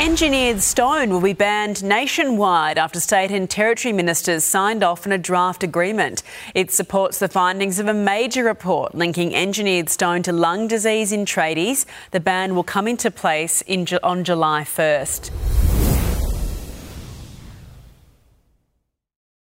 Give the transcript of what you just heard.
Engineered stone will be banned nationwide after state and territory ministers signed off on a draft agreement. It supports the findings of a major report linking engineered stone to lung disease in tradies. The ban will come into place in, on July 1st.